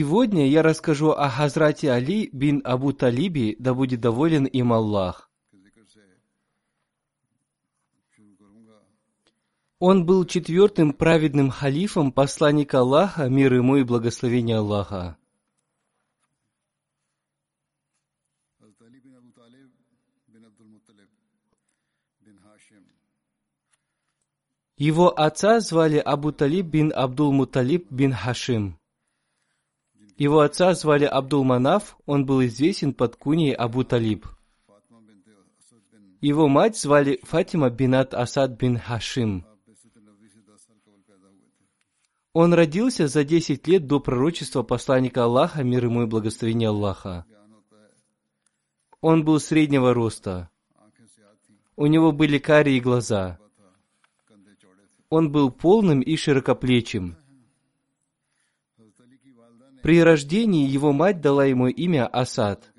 Сегодня я расскажу о Хазрате Али бин Абу Талиби, да будет доволен им Аллах. Он был четвертым праведным халифом посланника Аллаха, мир ему и благословение Аллаха. Его отца звали Абу Талиб бин Абдул Муталиб бин Хашим. Его отца звали Абдул Манаф, он был известен под куней Абу Талиб. Его мать звали Фатима бинат Асад бин Хашим. Он родился за 10 лет до пророчества посланника Аллаха, мир ему и благословение Аллаха. Он был среднего роста. У него были карие глаза. Он был полным и широкоплечим. При рождении его мать дала ему имя Асад.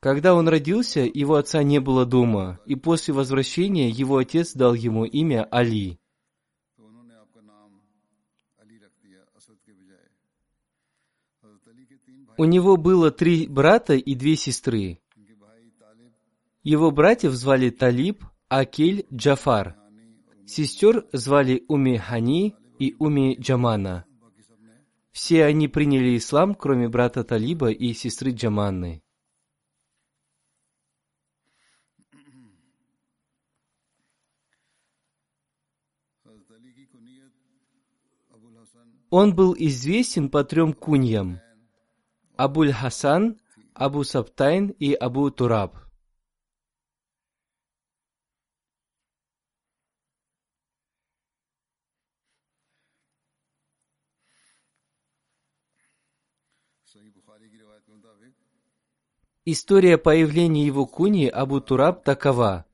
Когда он родился, его отца не было дома, и после возвращения его отец дал ему имя Али. У него было три брата и две сестры. Его братьев звали Талиб, Акель, Джафар. Сестер звали Уми Хани и Уми Джамана. Все они приняли ислам, кроме брата Талиба и сестры Джаманны. Он был известен по трем куньям – Абуль Хасан, Абу Сабтайн и Абу Тураб. История появления его куни Абу Тураб такова.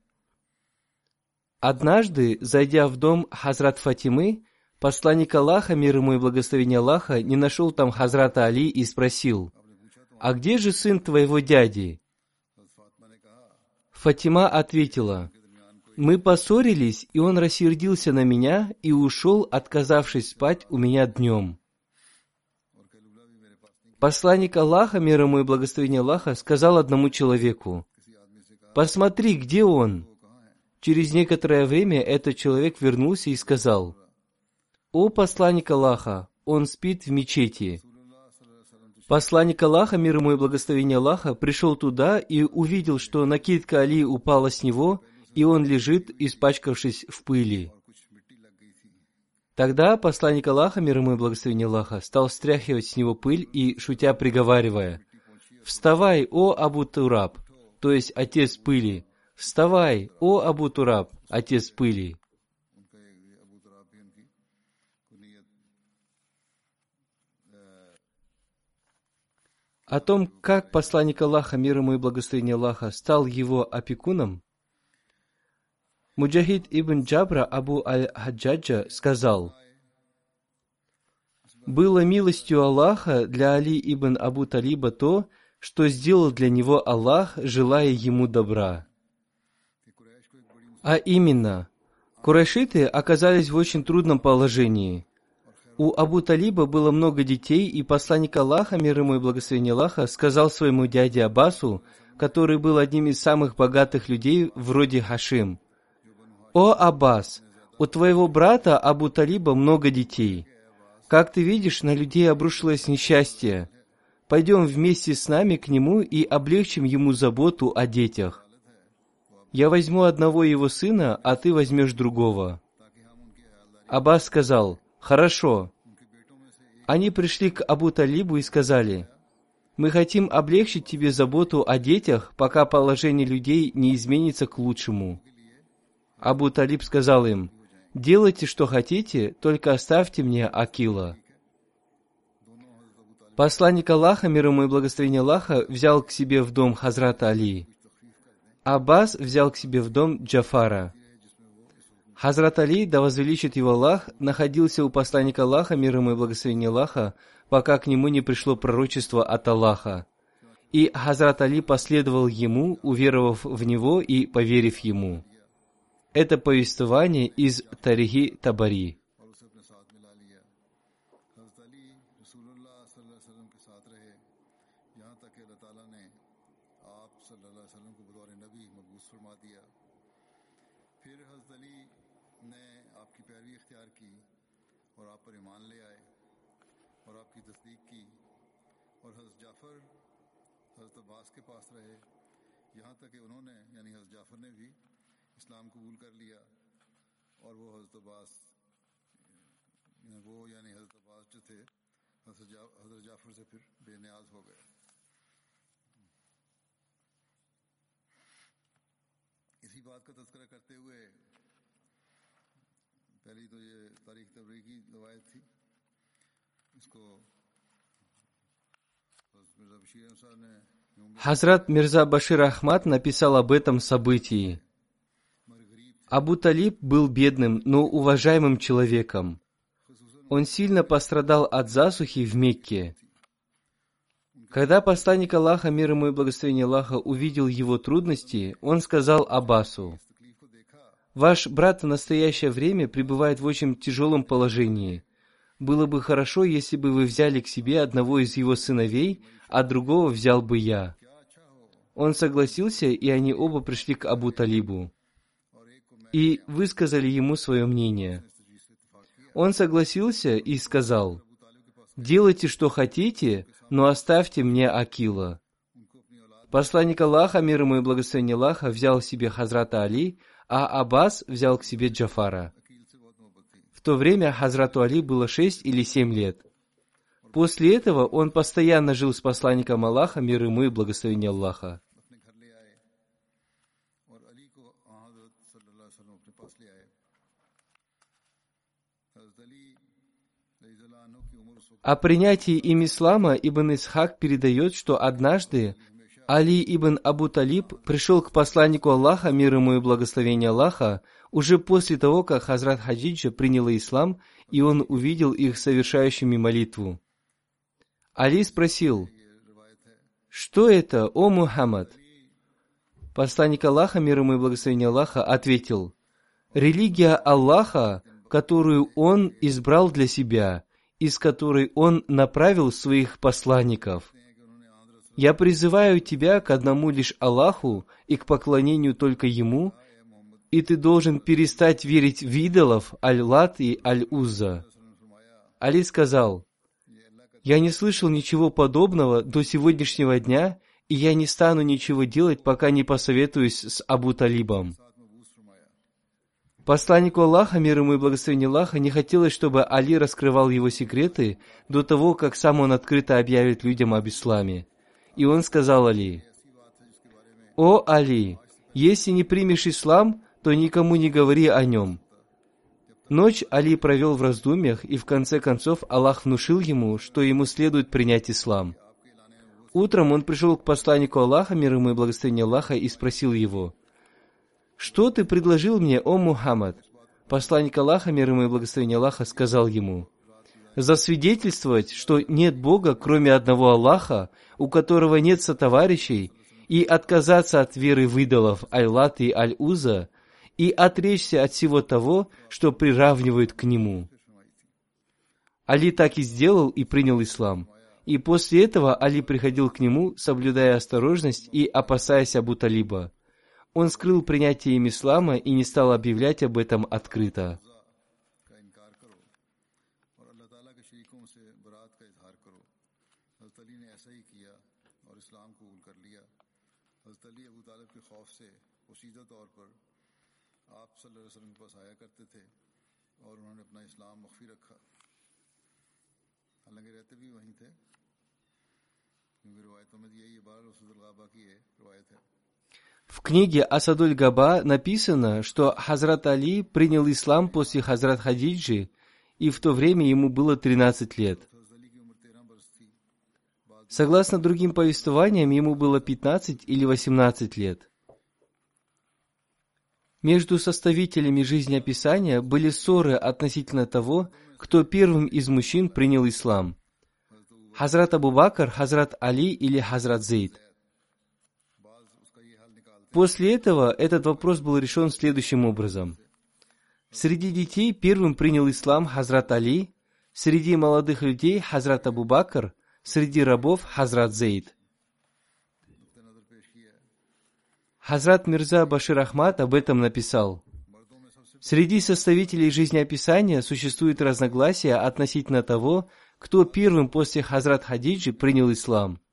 Однажды, зайдя в дом Хазрат Фатимы, посланник Аллаха, мир ему и благословение Аллаха, не нашел там Хазрата Али и спросил, «А где же сын твоего дяди?» Фатима ответила, «Мы поссорились, и он рассердился на меня и ушел, отказавшись спать у меня днем». Посланник Аллаха, мир ему и благословение Аллаха, сказал одному человеку, «Посмотри, где он?» Через некоторое время этот человек вернулся и сказал, «О посланник Аллаха, он спит в мечети». Посланник Аллаха, мир ему и благословение Аллаха, пришел туда и увидел, что накидка Али упала с него, и он лежит, испачкавшись в пыли. Тогда посланник Аллаха, мир ему и благословение Аллаха, стал стряхивать с него пыль и, шутя, приговаривая, «Вставай, о Абу Тураб!» то есть отец пыли. «Вставай, о Абу Тураб!» отец пыли. О том, как посланник Аллаха, мир ему и благословение Аллаха, стал его опекуном, Муджахид ибн Джабра Абу Аль-Хаджаджа сказал, Было милостью Аллаха для Али ибн Абу Талиба то, что сделал для него Аллах, желая ему добра. А именно, курайшиты оказались в очень трудном положении. У Абу Талиба было много детей, и посланник Аллаха, мир ему и благословение Аллаха, сказал своему дяде Аббасу, который был одним из самых богатых людей вроде Хашим, «О, Аббас, у твоего брата Абу Талиба много детей. Как ты видишь, на людей обрушилось несчастье. Пойдем вместе с нами к нему и облегчим ему заботу о детях. Я возьму одного его сына, а ты возьмешь другого. Аббас сказал, «Хорошо». Они пришли к Абу Талибу и сказали, «Мы хотим облегчить тебе заботу о детях, пока положение людей не изменится к лучшему». Абу Талиб сказал им, «Делайте, что хотите, только оставьте мне Акила». Посланник Аллаха, мир ему и благословение Аллаха, взял к себе в дом Хазрата Али. Аббас взял к себе в дом Джафара. Хазрат Али, да возвеличит его Аллах, находился у посланника Аллаха, мир ему и благословение Аллаха, пока к нему не пришло пророчество от Аллаха. И Хазрат Али последовал ему, уверовав в него и поверив ему. Это повествование из Тарихи Табари. Хазрат Мирза Башир Ахмад написал об этом событии. Абу Талиб был бедным, но уважаемым человеком. Он сильно пострадал от засухи в Мекке. Когда посланник Аллаха, мир ему и благословение Аллаха, увидел его трудности, он сказал Аббасу, «Ваш брат в настоящее время пребывает в очень тяжелом положении. Было бы хорошо, если бы вы взяли к себе одного из его сыновей, а другого взял бы я». Он согласился, и они оба пришли к Абу Талибу и высказали ему свое мнение. Он согласился и сказал, «Делайте, что хотите, но оставьте мне Акила». Посланник Аллаха, мир ему и благословение Аллаха, взял себе Хазрата Али, а Аббас взял к себе Джафара. В то время Хазрату Али было шесть или семь лет. После этого он постоянно жил с посланником Аллаха, мир ему и благословение Аллаха. О принятии им ислама Ибн Исхак передает, что однажды Али ибн Абу Талиб пришел к посланнику Аллаха, мир ему и благословение Аллаха, уже после того, как Хазрат Хаджиджа принял ислам, и он увидел их совершающими молитву. Али спросил, «Что это, о Мухаммад?» Посланник Аллаха, мир ему и благословение Аллаха, ответил, «Религия Аллаха, которую Он избрал для себя, из которой Он направил своих посланников. Я призываю тебя к одному лишь Аллаху и к поклонению только Ему, и ты должен перестать верить в идолов Аль-Лат и Аль-Уза. Али сказал, «Я не слышал ничего подобного до сегодняшнего дня, и я не стану ничего делать, пока не посоветуюсь с Абу Талибом». Посланнику Аллаха, мир ему и благословение Аллаха, не хотелось, чтобы Али раскрывал его секреты до того, как сам он открыто объявит людям об исламе. И он сказал Али, «О, Али, если не примешь ислам, то никому не говори о нем». Ночь Али провел в раздумьях, и в конце концов Аллах внушил ему, что ему следует принять ислам. Утром он пришел к посланнику Аллаха, мир ему и благословение Аллаха, и спросил его – «Что ты предложил мне, о Мухаммад?» Посланник Аллаха, мир ему и благословение Аллаха, сказал ему, засвидетельствовать, что нет Бога, кроме одного Аллаха, у которого нет сотоварищей, и отказаться от веры в идолов Айлат и Аль-Уза, и отречься от всего того, что приравнивают к нему. Али так и сделал и принял ислам. И после этого Али приходил к нему, соблюдая осторожность и опасаясь Абу Талиба. Он скрыл принятие им ислама и не стал объявлять об этом открыто. اور انہوں نے اپنا اسلام مخفی رکھا حالانکہ رہتے بھی وہیں تھے کیونکہ روایتوں میں یہی عبارت رسول الغابہ کی ہے روایت ہے в книге Асадуль Габа написано, что Хазрат Али принял ислам после Хазрат Хадиджи, и в то время ему было 13 лет. Согласно другим повествованиям, ему было 15 или 18 лет. Между составителями жизнеописания были ссоры относительно того, кто первым из мужчин принял ислам. Хазрат Абу Бакр, Хазрат Али или Хазрат Зейд – После этого этот вопрос был решен следующим образом. Среди детей первым принял ислам Хазрат Али, среди молодых людей Хазрат Абу Бакр, среди рабов Хазрат Зейд. Хазрат Мирза Башир Ахмад об этом написал. Среди составителей жизнеописания существует разногласия относительно того, кто первым после Хазрат Хадиджи принял ислам –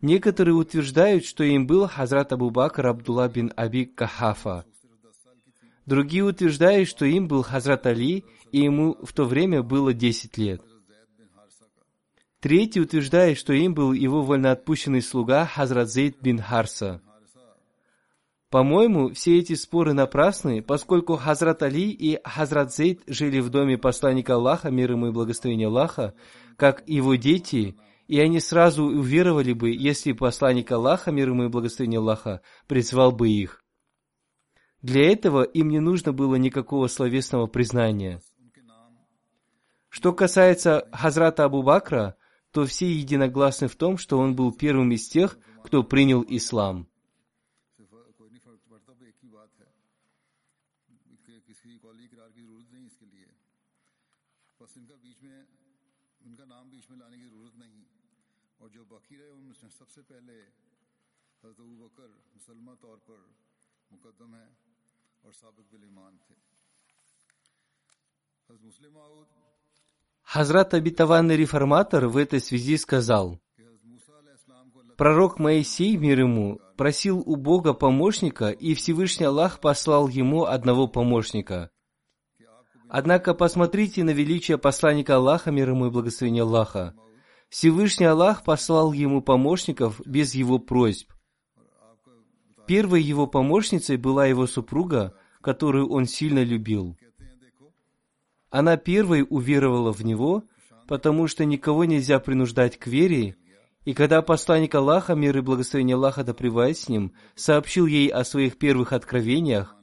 Некоторые утверждают, что им был Хазрат Абу Бакр Абдулла бин Аби Кахафа. Другие утверждают, что им был Хазрат Али, и ему в то время было 10 лет. Третий утверждает, что им был его вольноотпущенный слуга Хазрат Зейд бин Харса. По-моему, все эти споры напрасны, поскольку Хазрат Али и Хазрат Зейд жили в доме посланника Аллаха, мир ему и благословение Аллаха, как его дети, и они сразу уверовали бы, если посланник Аллаха, мир ему и благословение Аллаха, призвал бы их. Для этого им не нужно было никакого словесного признания. Что касается Хазрата Абу Бакра, то все единогласны в том, что он был первым из тех, кто принял ислам. Хазрат обетованный реформатор в этой связи сказал, Пророк Моисей, мир ему, просил у Бога помощника, и Всевышний Аллах послал ему одного помощника. Однако посмотрите на величие посланника Аллаха, мир ему и благословение Аллаха. Всевышний Аллах послал ему помощников без его просьб. Первой его помощницей была его супруга, которую он сильно любил. Она первой уверовала в него, потому что никого нельзя принуждать к вере, и когда посланник Аллаха, мир и благословение Аллаха да с ним, сообщил ей о своих первых откровениях,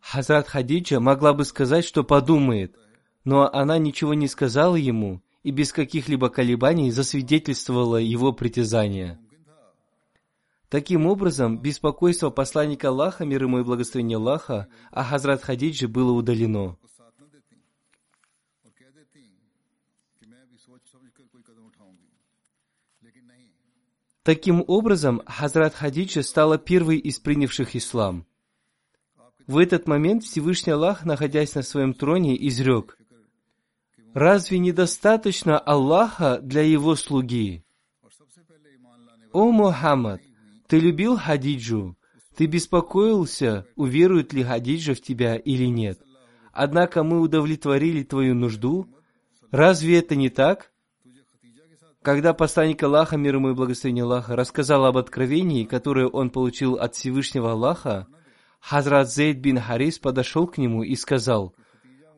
Хазрат Хадиджа могла бы сказать, что подумает, но она ничего не сказала ему и без каких-либо колебаний засвидетельствовала его притязания. Таким образом, беспокойство посланника Аллаха, мир ему и благословение Аллаха, а Хазрат Хадиджи было удалено. Таким образом, Хазрат Хадиджа стала первой из принявших ислам. В этот момент Всевышний Аллах, находясь на своем троне, изрек, «Разве недостаточно Аллаха для его слуги?» «О Мухаммад, ты любил Хадиджу? Ты беспокоился, уверует ли Хадиджа в тебя или нет? Однако мы удовлетворили твою нужду. Разве это не так?» Когда посланник Аллаха, мир ему и благословение Аллаха, рассказал об откровении, которое он получил от Всевышнего Аллаха, Хазрат Зейд бин Харис подошел к нему и сказал,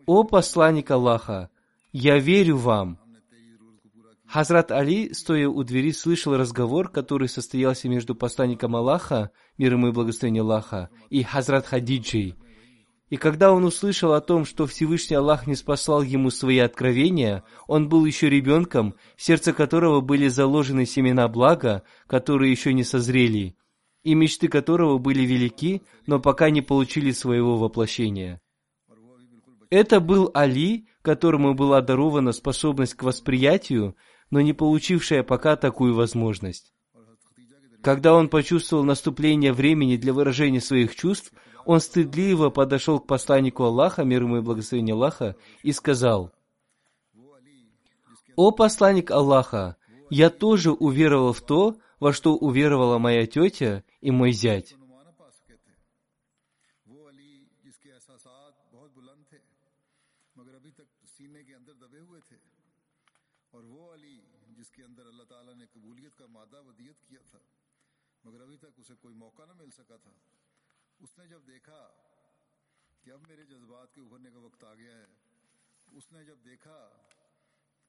«О посланник Аллаха, я верю вам». Хазрат Али, стоя у двери, слышал разговор, который состоялся между посланником Аллаха, мир ему и благословение Аллаха, и Хазрат Хадиджей. И когда он услышал о том, что Всевышний Аллах не спасал ему свои откровения, он был еще ребенком, в сердце которого были заложены семена блага, которые еще не созрели, и мечты которого были велики, но пока не получили своего воплощения. Это был Али, которому была дарована способность к восприятию, но не получившая пока такую возможность. Когда он почувствовал наступление времени для выражения своих чувств, он стыдливо подошел к посланнику Аллаха, мир ему и благословение Аллаха, и сказал, «О посланник Аллаха, я тоже уверовал в то, во что уверовала моя тетя и мой зять. وقت آ گیا ہے۔ اس نے جب دیکھا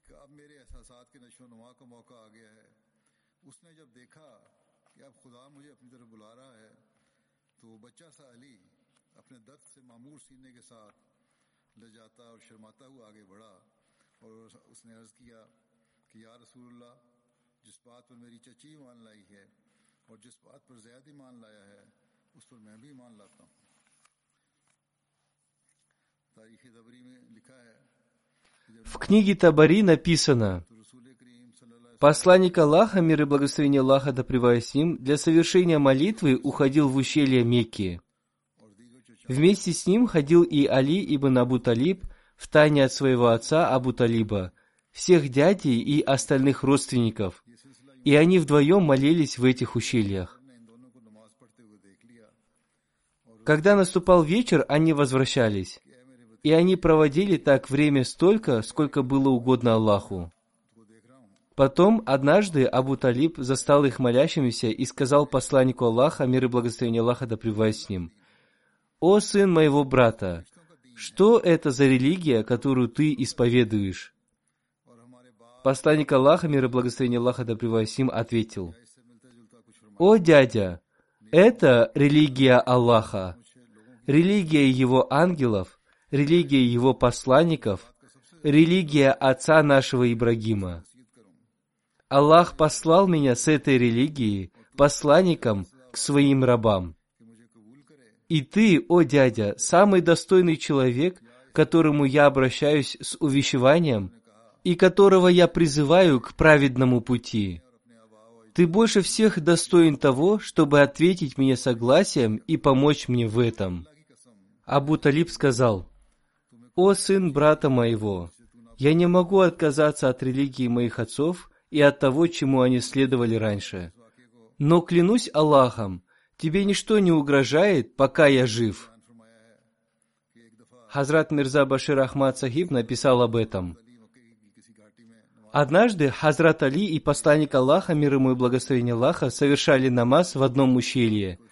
کہ اب میرے احساسات کے نشو و نما کا موقع آ گیا ہے، اس نے جب دیکھا کہ اب خدا مجھے اپنی طرف بلا رہا ہے، تو وہ بچہ سا علی اپنے درد سے معمور سینے کے ساتھ لے جاتا اور شرماتا ہوا آگے بڑھا اور اس نے عرض کیا کہ یا رسول اللہ، جس بات پر میری چچی مان لائی ہے اور جس بات پر زیادہ مان لایا ہے، اس پر میں بھی مان لاتا ہوں۔ В книге Табари написано, Посланник Аллаха, мир и благословение Аллаха да с ним, для совершения молитвы уходил в ущелье Мекки. Вместе с ним ходил и Али ибн Абу Талиб в тайне от своего отца Абу Талиба, всех дядей и остальных родственников, и они вдвоем молились в этих ущельях. Когда наступал вечер, они возвращались. И они проводили так время столько, сколько было угодно Аллаху. Потом однажды Абу Талиб застал их молящимися и сказал посланнику Аллаха, мир и благословение Аллаха да с ним, «О сын моего брата, что это за религия, которую ты исповедуешь?» Посланник Аллаха, мир и благословение Аллаха да с ним, ответил, «О дядя, это религия Аллаха, религия его ангелов, религия его посланников, религия отца нашего Ибрагима. Аллах послал меня с этой религией посланником к своим рабам. И ты, о дядя, самый достойный человек, к которому я обращаюсь с увещеванием, и которого я призываю к праведному пути. Ты больше всех достоин того, чтобы ответить мне согласием и помочь мне в этом. Абу Талиб сказал, «О сын брата моего, я не могу отказаться от религии моих отцов и от того, чему они следовали раньше. Но клянусь Аллахом, тебе ничто не угрожает, пока я жив». Хазрат Мирза Башир Ахмад Сахиб написал об этом. Однажды Хазрат Али и посланник Аллаха, мир ему и благословение Аллаха, совершали намаз в одном ущелье –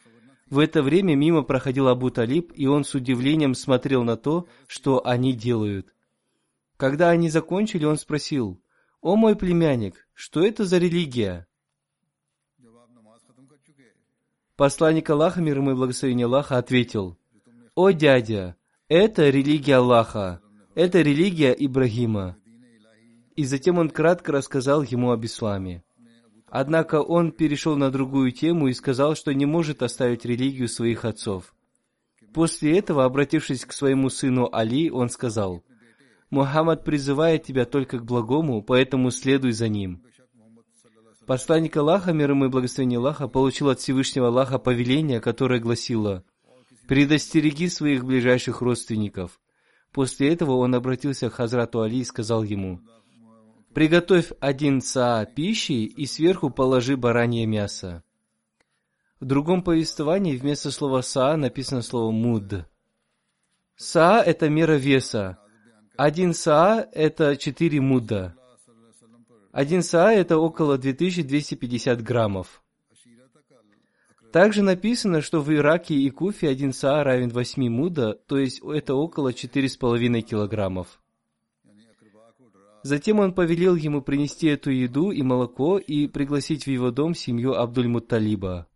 в это время мимо проходил Абу Талиб, и он с удивлением смотрел на то, что они делают. Когда они закончили, он спросил, «О мой племянник, что это за религия?» Посланник Аллаха, мир ему и благословение Аллаха, ответил, «О дядя, это религия Аллаха, это религия Ибрагима». И затем он кратко рассказал ему об исламе. Однако он перешел на другую тему и сказал, что не может оставить религию своих отцов. После этого, обратившись к своему сыну Али, он сказал, «Мухаммад призывает тебя только к благому, поэтому следуй за ним». Посланник Аллаха, мир ему и благословение Аллаха, получил от Всевышнего Аллаха повеление, которое гласило «Предостереги своих ближайших родственников». После этого он обратился к Хазрату Али и сказал ему – Приготовь один саа пищи и сверху положи баранье мясо. В другом повествовании вместо слова саа написано слово муд. Саа – это мера веса. Один саа – это четыре муда. Один саа – это около 2250 граммов. Также написано, что в Ираке и Куфе один саа равен 8 муда, то есть это около 4,5 килограммов. Затем он повелел ему принести эту еду и молоко и пригласить в его дом семью Абдуль-Мутталиба.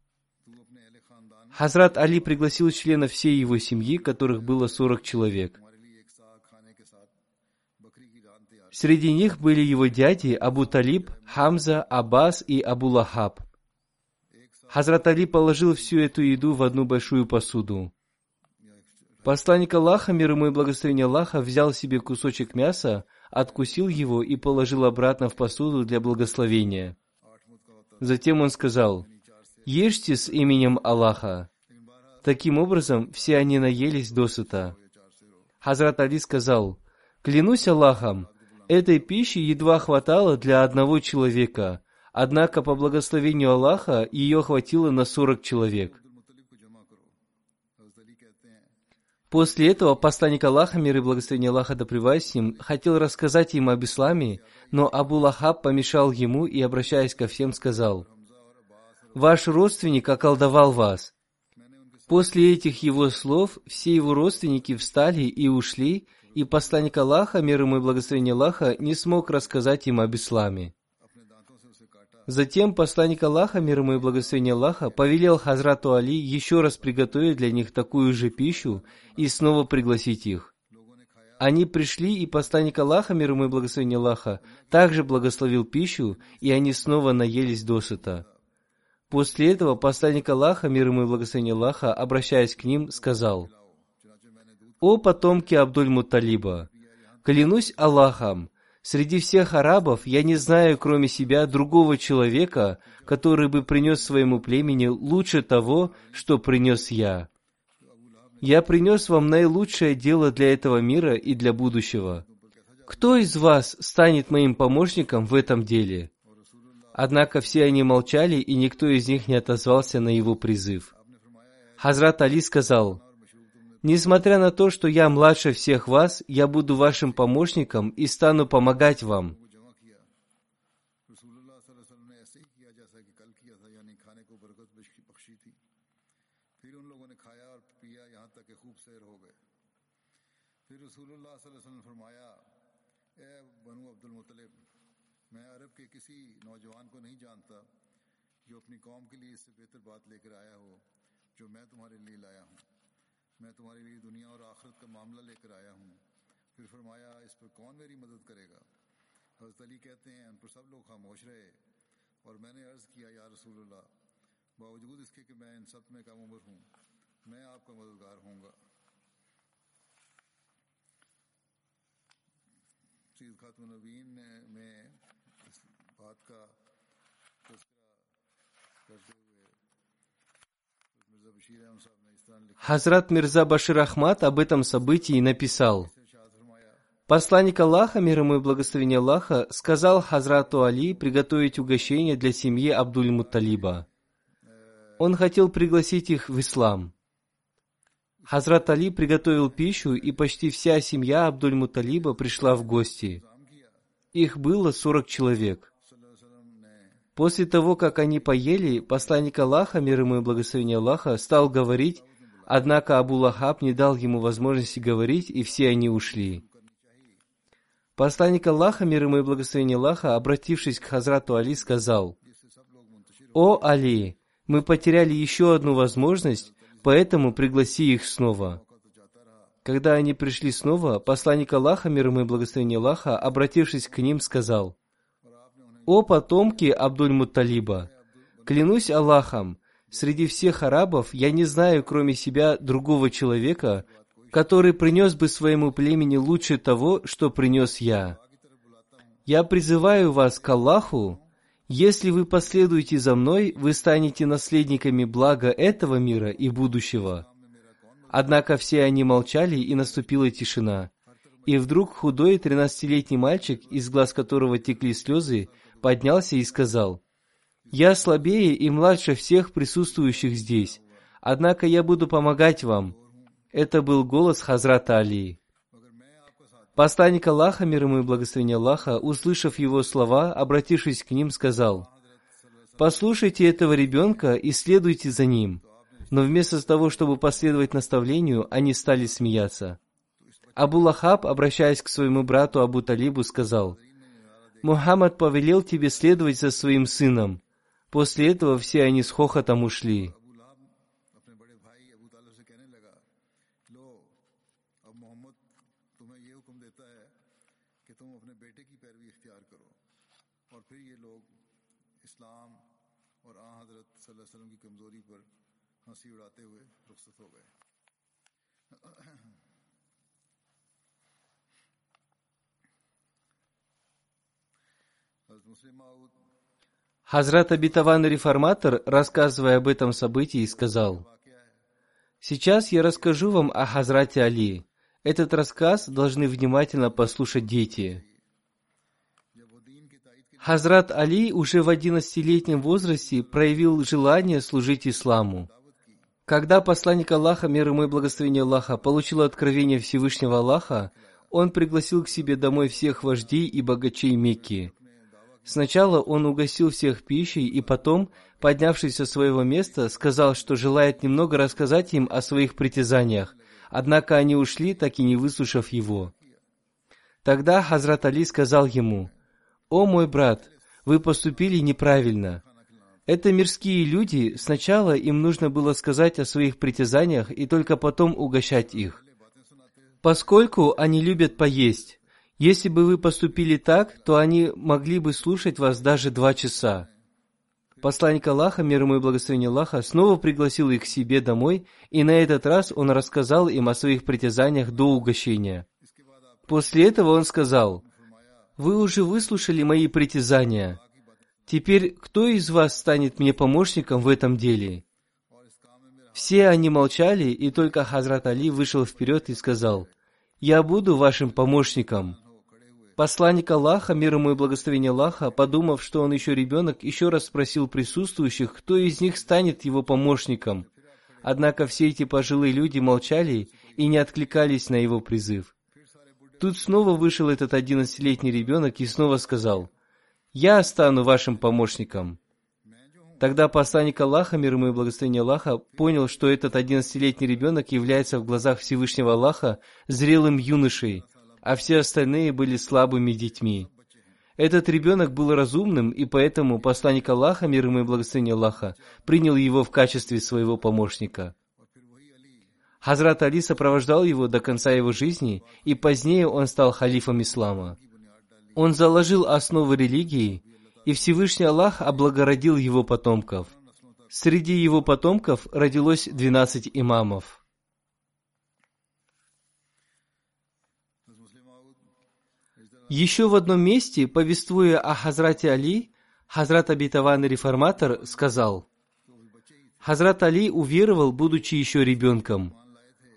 Хазрат Али пригласил членов всей его семьи, которых было 40 человек. Среди них были его дяди Абу Талиб, Хамза, Аббас и Абу Лахаб. Хазрат Али положил всю эту еду в одну большую посуду. Посланник Аллаха, мир ему и благословение Аллаха, взял себе кусочек мяса, откусил его и положил обратно в посуду для благословения. Затем он сказал, «Ешьте с именем Аллаха». Таким образом, все они наелись досыта. Хазрат Али сказал, «Клянусь Аллахом, этой пищи едва хватало для одного человека, однако по благословению Аллаха ее хватило на сорок человек». После этого посланник Аллаха, мир и благословение Аллаха да с ним, хотел рассказать им об исламе, но Абу Лахаб помешал ему и, обращаясь ко всем, сказал, «Ваш родственник околдовал вас». После этих его слов все его родственники встали и ушли, и посланник Аллаха, мир ему и благословение Аллаха, не смог рассказать им об исламе. Затем посланник Аллаха, мир ему и благословение Аллаха, повелел Хазрату Али еще раз приготовить для них такую же пищу и снова пригласить их. Они пришли, и посланник Аллаха, мир ему и благословение Аллаха, также благословил пищу, и они снова наелись досыта. После этого посланник Аллаха, мир ему и благословение Аллаха, обращаясь к ним, сказал, «О потомки Абдуль-Муталиба, клянусь Аллахом, Среди всех арабов я не знаю, кроме себя, другого человека, который бы принес своему племени лучше того, что принес я. Я принес вам наилучшее дело для этого мира и для будущего. Кто из вас станет моим помощником в этом деле? Однако все они молчали, и никто из них не отозвался на его призыв. Хазрат Али сказал, Несмотря на то, что я младше всех вас, я буду вашим помощником и стану помогать вам. کا معاملہ لے کر آیا ہوں۔ پھر فرمایا، اس پر کون میری مدد کرے گا؟ حضرت علی کہتے ہیں ان پر سب لوگ خاموش رہے۔ اور میں نے عرض کیا، یا رسول اللہ، باوجود اس کے کہ میں ان سب میں کم عمر ہوں، میں آپ کا مددگار ہوں گا۔ سید خاتم النبین میں اس بات کا تذکرہ کرتے ہوئے مرزا بشیر احمد صاحب Хазрат Мирза Башир Ахмад об этом событии написал. Посланник Аллаха, мир ему и благословение Аллаха, сказал Хазрату Али приготовить угощение для семьи Абдуль-Мутталиба. Он хотел пригласить их в ислам. Хазрат Али приготовил пищу, и почти вся семья Абдуль-Мутталиба пришла в гости. Их было сорок человек. После того, как они поели, посланник Аллаха, мир ему и благословение Аллаха, стал говорить, однако Абу Лахаб не дал ему возможности говорить, и все они ушли. Посланник Аллаха, мир ему и благословение Аллаха, обратившись к Хазрату Али, сказал, «О Али, мы потеряли еще одну возможность, поэтому пригласи их снова». Когда они пришли снова, посланник Аллаха, мир ему и благословение Аллаха, обратившись к ним, сказал, «О потомки Абдуль-Мутталиба! Клянусь Аллахом, среди всех арабов я не знаю, кроме себя, другого человека, который принес бы своему племени лучше того, что принес я. Я призываю вас к Аллаху, если вы последуете за мной, вы станете наследниками блага этого мира и будущего. Однако все они молчали, и наступила тишина. И вдруг худой тринадцатилетний мальчик, из глаз которого текли слезы, поднялся и сказал, «Я слабее и младше всех присутствующих здесь, однако я буду помогать вам». Это был голос Хазрата Али. Посланник Аллаха, мир ему и благословение Аллаха, услышав его слова, обратившись к ним, сказал, «Послушайте этого ребенка и следуйте за ним». Но вместо того, чтобы последовать наставлению, они стали смеяться. Абу Лахаб, обращаясь к своему брату Абу Талибу, сказал, Мухаммад повелел тебе следовать за своим сыном. После этого все они с хохотом ушли. ہنسی Хазрат Обетованный Реформатор, рассказывая об этом событии, сказал, «Сейчас я расскажу вам о Хазрате Али. Этот рассказ должны внимательно послушать дети. Хазрат Али уже в 11-летнем возрасте проявил желание служить исламу. Когда посланник Аллаха, мир ему и благословение Аллаха, получил откровение Всевышнего Аллаха, он пригласил к себе домой всех вождей и богачей Мекки. Сначала он угостил всех пищей, и потом, поднявшись со своего места, сказал, что желает немного рассказать им о своих притязаниях, однако они ушли, так и не выслушав его. Тогда Хазрат Али сказал ему, «О мой брат, вы поступили неправильно. Это мирские люди, сначала им нужно было сказать о своих притязаниях и только потом угощать их. Поскольку они любят поесть, если бы вы поступили так, то они могли бы слушать вас даже два часа. Посланник Аллаха, мир ему и благословение Аллаха, снова пригласил их к себе домой, и на этот раз он рассказал им о своих притязаниях до угощения. После этого он сказал, «Вы уже выслушали мои притязания. Теперь кто из вас станет мне помощником в этом деле?» Все они молчали, и только Хазрат Али вышел вперед и сказал, «Я буду вашим помощником». Посланник Аллаха, мир ему и благословение Аллаха, подумав, что он еще ребенок, еще раз спросил присутствующих, кто из них станет его помощником. Однако все эти пожилые люди молчали и не откликались на его призыв. Тут снова вышел этот одиннадцатилетний ребенок и снова сказал, «Я стану вашим помощником». Тогда посланник Аллаха, мир ему и благословение Аллаха, понял, что этот одиннадцатилетний ребенок является в глазах Всевышнего Аллаха зрелым юношей, а все остальные были слабыми детьми. Этот ребенок был разумным, и поэтому посланник Аллаха, мир ему и благословение Аллаха, принял его в качестве своего помощника. Хазрат Али сопровождал его до конца его жизни, и позднее он стал халифом ислама. Он заложил основы религии, и Всевышний Аллах облагородил его потомков. Среди его потомков родилось двенадцать имамов – Еще в одном месте, повествуя о Хазрате Али, Хазрат Абитаван Реформатор сказал, Хазрат Али уверовал, будучи еще ребенком.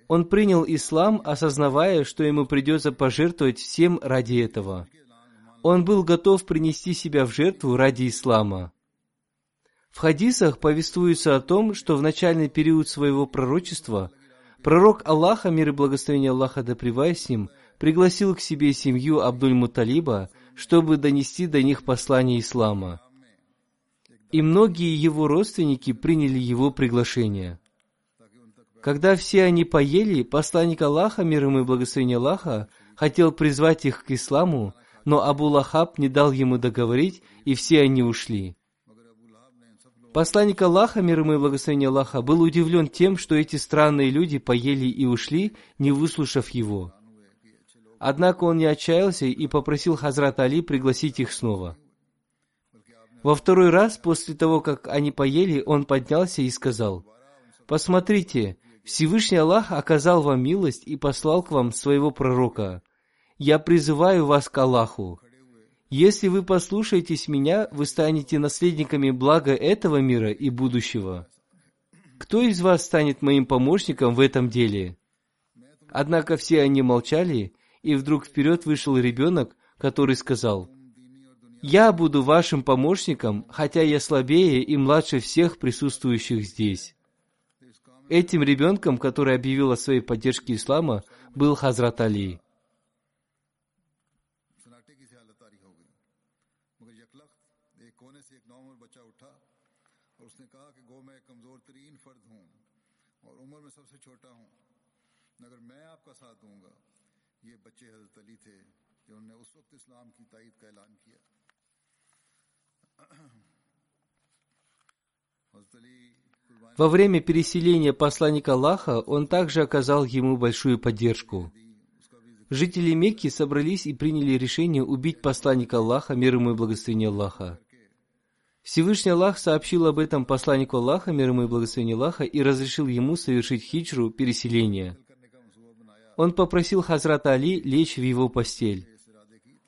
Он принял ислам, осознавая, что ему придется пожертвовать всем ради этого. Он был готов принести себя в жертву ради ислама. В хадисах повествуется о том, что в начальный период своего пророчества пророк Аллаха, мир и благословение Аллаха да с ним, пригласил к себе семью Абдуль-Муталиба, чтобы донести до них послание ислама. И многие его родственники приняли его приглашение. Когда все они поели, посланник Аллаха, мир ему и благословение Аллаха, хотел призвать их к исламу, но Абу Лахаб не дал ему договорить, и все они ушли. Посланник Аллаха, мир ему и благословение Аллаха, был удивлен тем, что эти странные люди поели и ушли, не выслушав его. Однако он не отчаялся и попросил Хазрат Али пригласить их снова. Во второй раз, после того, как они поели, он поднялся и сказал, «Посмотрите, Всевышний Аллах оказал вам милость и послал к вам своего пророка. Я призываю вас к Аллаху. Если вы послушаетесь меня, вы станете наследниками блага этого мира и будущего. Кто из вас станет моим помощником в этом деле?» Однако все они молчали, и вдруг вперед вышел ребенок, который сказал, «Я буду вашим помощником, хотя я слабее и младше всех присутствующих здесь». Этим ребенком, который объявил о своей поддержке ислама, был Хазрат Али. Во время переселения посланника Аллаха он также оказал ему большую поддержку. Жители Мекки собрались и приняли решение убить посланника Аллаха, мир ему и благословение Аллаха. Всевышний Аллах сообщил об этом посланнику Аллаха, мир ему и благословение Аллаха, и разрешил ему совершить хиджру, переселение. Он попросил Хазрата Али лечь в его постель.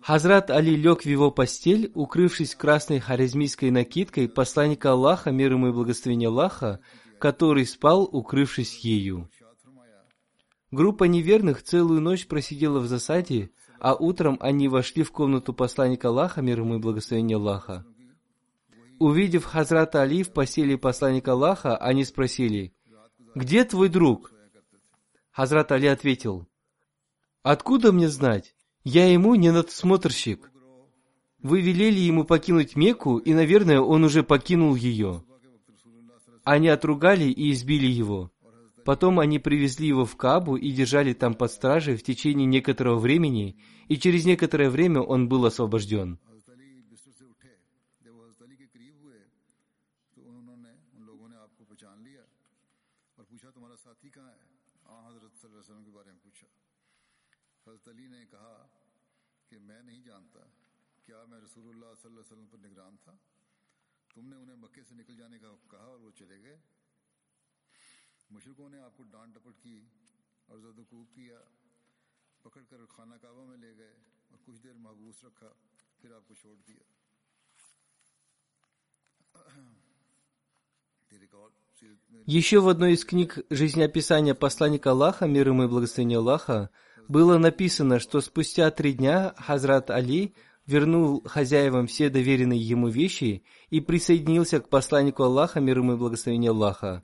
Хазрат Али лег в его постель, укрывшись красной харизмийской накидкой посланника Аллаха, мир ему и благословение Аллаха, который спал, укрывшись ею. Группа неверных целую ночь просидела в засаде, а утром они вошли в комнату посланника Аллаха, мир ему и благословение Аллаха. Увидев Хазрата Али в постели посланника Аллаха, они спросили, «Где твой друг?» Хазрат Али ответил, «Откуда мне знать? Я ему не надсмотрщик. Вы велели ему покинуть Мекку, и, наверное, он уже покинул ее. Они отругали и избили его. Потом они привезли его в Кабу и держали там под стражей в течение некоторого времени, и через некоторое время он был освобожден. Еще в одной из книг жизнеописания посланника Аллаха, мир ему и благословения Аллаха, было написано, что спустя три дня Хазрат Али вернул хозяевам все доверенные ему вещи и присоединился к посланнику Аллаха, мир ему и благословения Аллаха.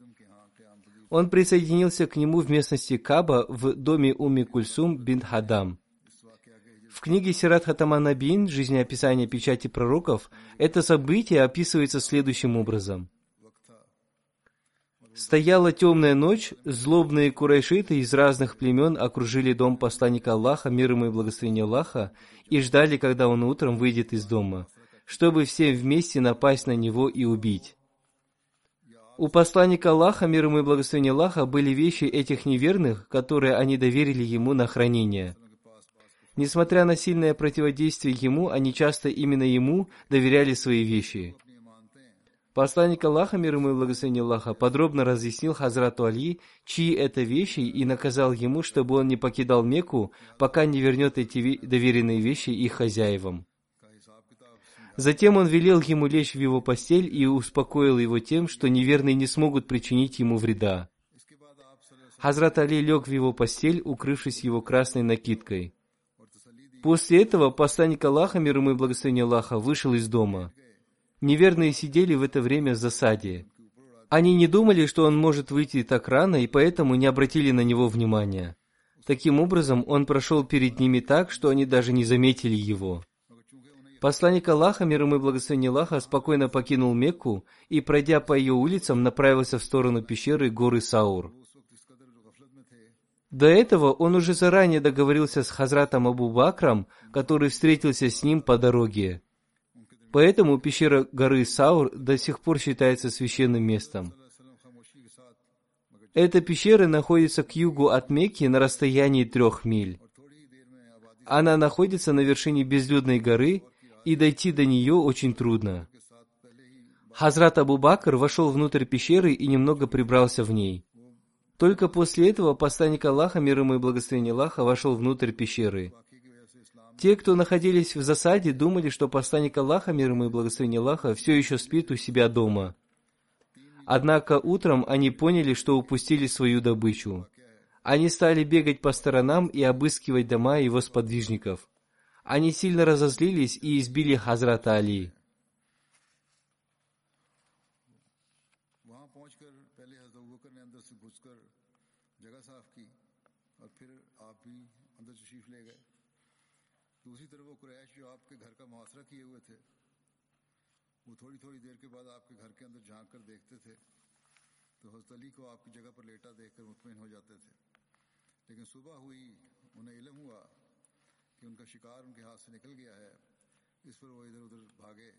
Он присоединился к нему в местности Каба в доме Уми Кульсум бин Хадам. В книге Сират Хатамана Бин «Жизнеописание печати пророков» это событие описывается следующим образом. Стояла темная ночь, злобные курайшиты из разных племен окружили дом посланника Аллаха, мир ему и благословение Аллаха, и ждали, когда он утром выйдет из дома, чтобы все вместе напасть на него и убить. У посланника Аллаха, мир ему и благословение Аллаха, были вещи этих неверных, которые они доверили ему на хранение. Несмотря на сильное противодействие ему, они часто именно ему доверяли свои вещи. Посланник Аллаха, мир ему и благословение Аллаха, подробно разъяснил Хазрату Али, чьи это вещи, и наказал ему, чтобы он не покидал Мекку, пока не вернет эти доверенные вещи их хозяевам. Затем он велел ему лечь в его постель и успокоил его тем, что неверные не смогут причинить ему вреда. Хазрат Али лег в его постель, укрывшись его красной накидкой. После этого посланник Аллаха, мир ему и благословение Аллаха, вышел из дома – Неверные сидели в это время в засаде. Они не думали, что он может выйти так рано, и поэтому не обратили на него внимания. Таким образом, он прошел перед ними так, что они даже не заметили его. Посланник Аллаха, мир ему и благословение Аллаха, спокойно покинул Мекку и, пройдя по ее улицам, направился в сторону пещеры горы Саур. До этого он уже заранее договорился с Хазратом Абу Бакрам, который встретился с ним по дороге. Поэтому пещера горы Саур до сих пор считается священным местом. Эта пещера находится к югу от Мекки на расстоянии трех миль. Она находится на вершине безлюдной горы, и дойти до нее очень трудно. Хазрат Абу Бакр вошел внутрь пещеры и немного прибрался в ней. Только после этого посланник Аллаха, мир ему и благословение Аллаха, вошел внутрь пещеры. Те, кто находились в засаде, думали, что посланник Аллаха, мир ему и благословение Аллаха, все еще спит у себя дома. Однако утром они поняли, что упустили свою добычу. Они стали бегать по сторонам и обыскивать дома его сподвижников. Они сильно разозлились и избили Хазрата Али. وہ تھوڑی تھوڑی دیر کے بعد آپ کے گھر کے اندر جھانک کر دیکھتے تھے تو حضرت علی کو آپ کی جگہ پر لیٹا دیکھ کر مطمئن ہو جاتے تھے۔ لیکن صبح ہوئی، انہیں علم ہوا کہ ان کا شکار ان کے ہاتھ سے نکل گیا ہے۔ اس پر وہ ادھر ادھر بھاگے،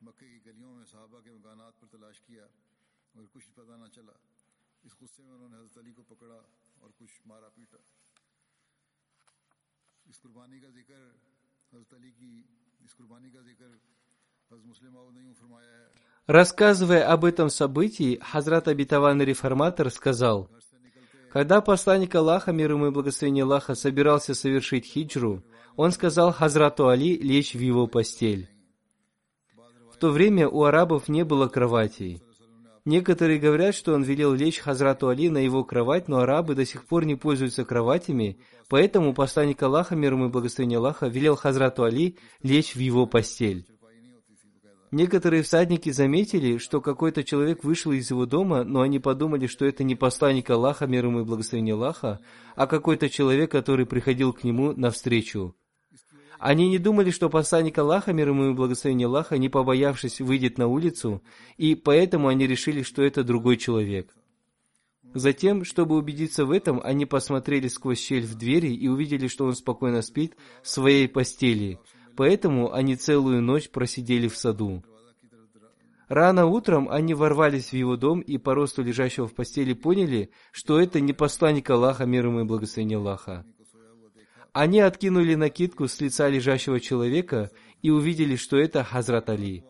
مکے کی گلیوں میں صحابہ کے مکانات پر تلاش کیا اور کچھ پتہ نہ چلا۔ اس غصے میں انہوں نے حضرت علی کو پکڑا اور کچھ مارا پیٹا۔ اس قربانی کا ذکر، حضرت علی کی اس قربانی کا ذکر Рассказывая об этом событии, Хазрат Абитаван Реформатор сказал, когда посланник Аллаха, мир ему и благословение Аллаха, собирался совершить хиджру, он сказал Хазрату Али лечь в его постель. В то время у арабов не было кроватей. Некоторые говорят, что он велел лечь Хазрату Али на его кровать, но арабы до сих пор не пользуются кроватями, поэтому посланник Аллаха, мир ему и благословение Аллаха, велел Хазрату Али лечь в его постель. Некоторые всадники заметили, что какой-то человек вышел из его дома, но они подумали, что это не посланник Аллаха, мир ему и благословение Аллаха, а какой-то человек, который приходил к нему навстречу. Они не думали, что посланник Аллаха, мир ему и благословение Аллаха, не побоявшись, выйдет на улицу, и поэтому они решили, что это другой человек. Затем, чтобы убедиться в этом, они посмотрели сквозь щель в двери и увидели, что он спокойно спит в своей постели. Поэтому они целую ночь просидели в саду. Рано утром они ворвались в его дом и по росту лежащего в постели поняли, что это не посланник Аллаха, мир ему и благословение Аллаха. Они откинули накидку с лица лежащего человека и увидели, что это Хазрат Али.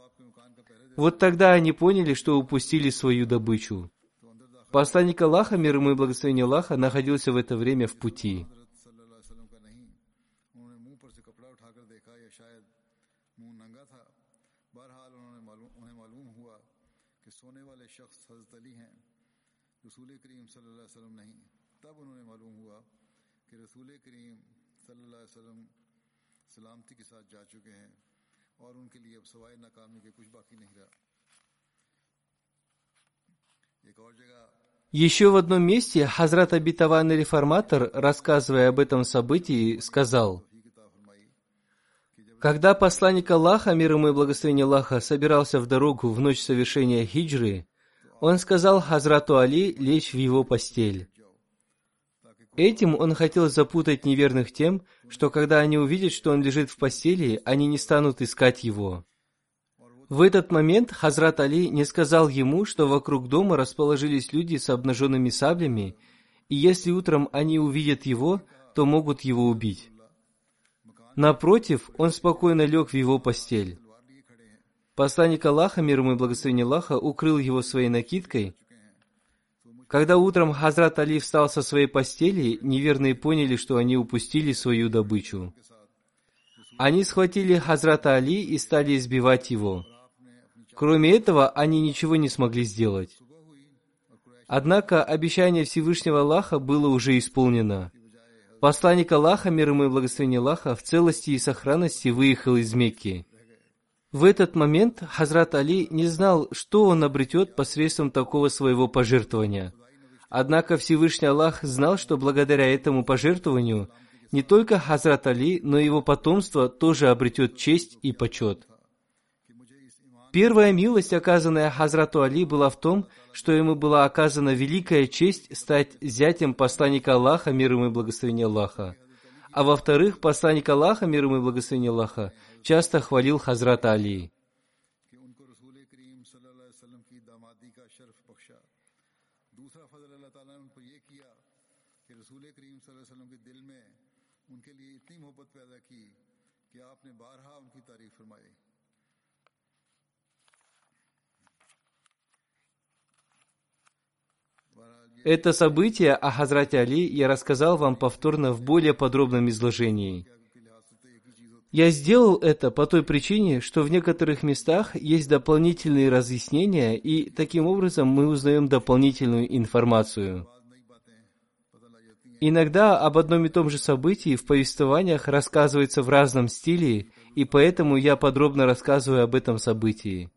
Вот тогда они поняли, что упустили свою добычу. Посланник Аллаха, мир ему и благословение Аллаха, находился в это время в пути. Еще в одном месте Хазрат Абитаван Реформатор, рассказывая об этом событии, сказал, когда посланник Аллаха, мир ему и благословение Аллаха, собирался в дорогу в ночь совершения хиджры, он сказал Хазрату Али лечь в его постель. Этим он хотел запутать неверных тем, что когда они увидят, что он лежит в постели, они не станут искать его. В этот момент Хазрат Али не сказал ему, что вокруг дома расположились люди с обнаженными саблями, и если утром они увидят его, то могут его убить. Напротив, он спокойно лег в его постель. Посланник Аллаха, мир ему и благословение Аллаха, укрыл его своей накидкой, когда утром Хазрат Али встал со своей постели, неверные поняли, что они упустили свою добычу. Они схватили Хазрата Али и стали избивать его. Кроме этого, они ничего не смогли сделать. Однако обещание Всевышнего Аллаха было уже исполнено. Посланник Аллаха, мир ему и благословение Аллаха, в целости и сохранности выехал из Мекки. В этот момент Хазрат Али не знал, что он обретет посредством такого своего пожертвования – Однако Всевышний Аллах знал, что благодаря этому пожертвованию не только Хазрат Али, но и его потомство тоже обретет честь и почет. Первая милость, оказанная Хазрату Али, была в том, что ему была оказана великая честь стать зятем посланника Аллаха, мир ему и благословение Аллаха. А во-вторых, посланник Аллаха, мир ему и благословение Аллаха, часто хвалил Хазрата Али. Это событие о Хазрате Али я рассказал вам повторно в более подробном изложении. Я сделал это по той причине, что в некоторых местах есть дополнительные разъяснения, и таким образом мы узнаем дополнительную информацию. Иногда об одном и том же событии в повествованиях рассказывается в разном стиле, и поэтому я подробно рассказываю об этом событии.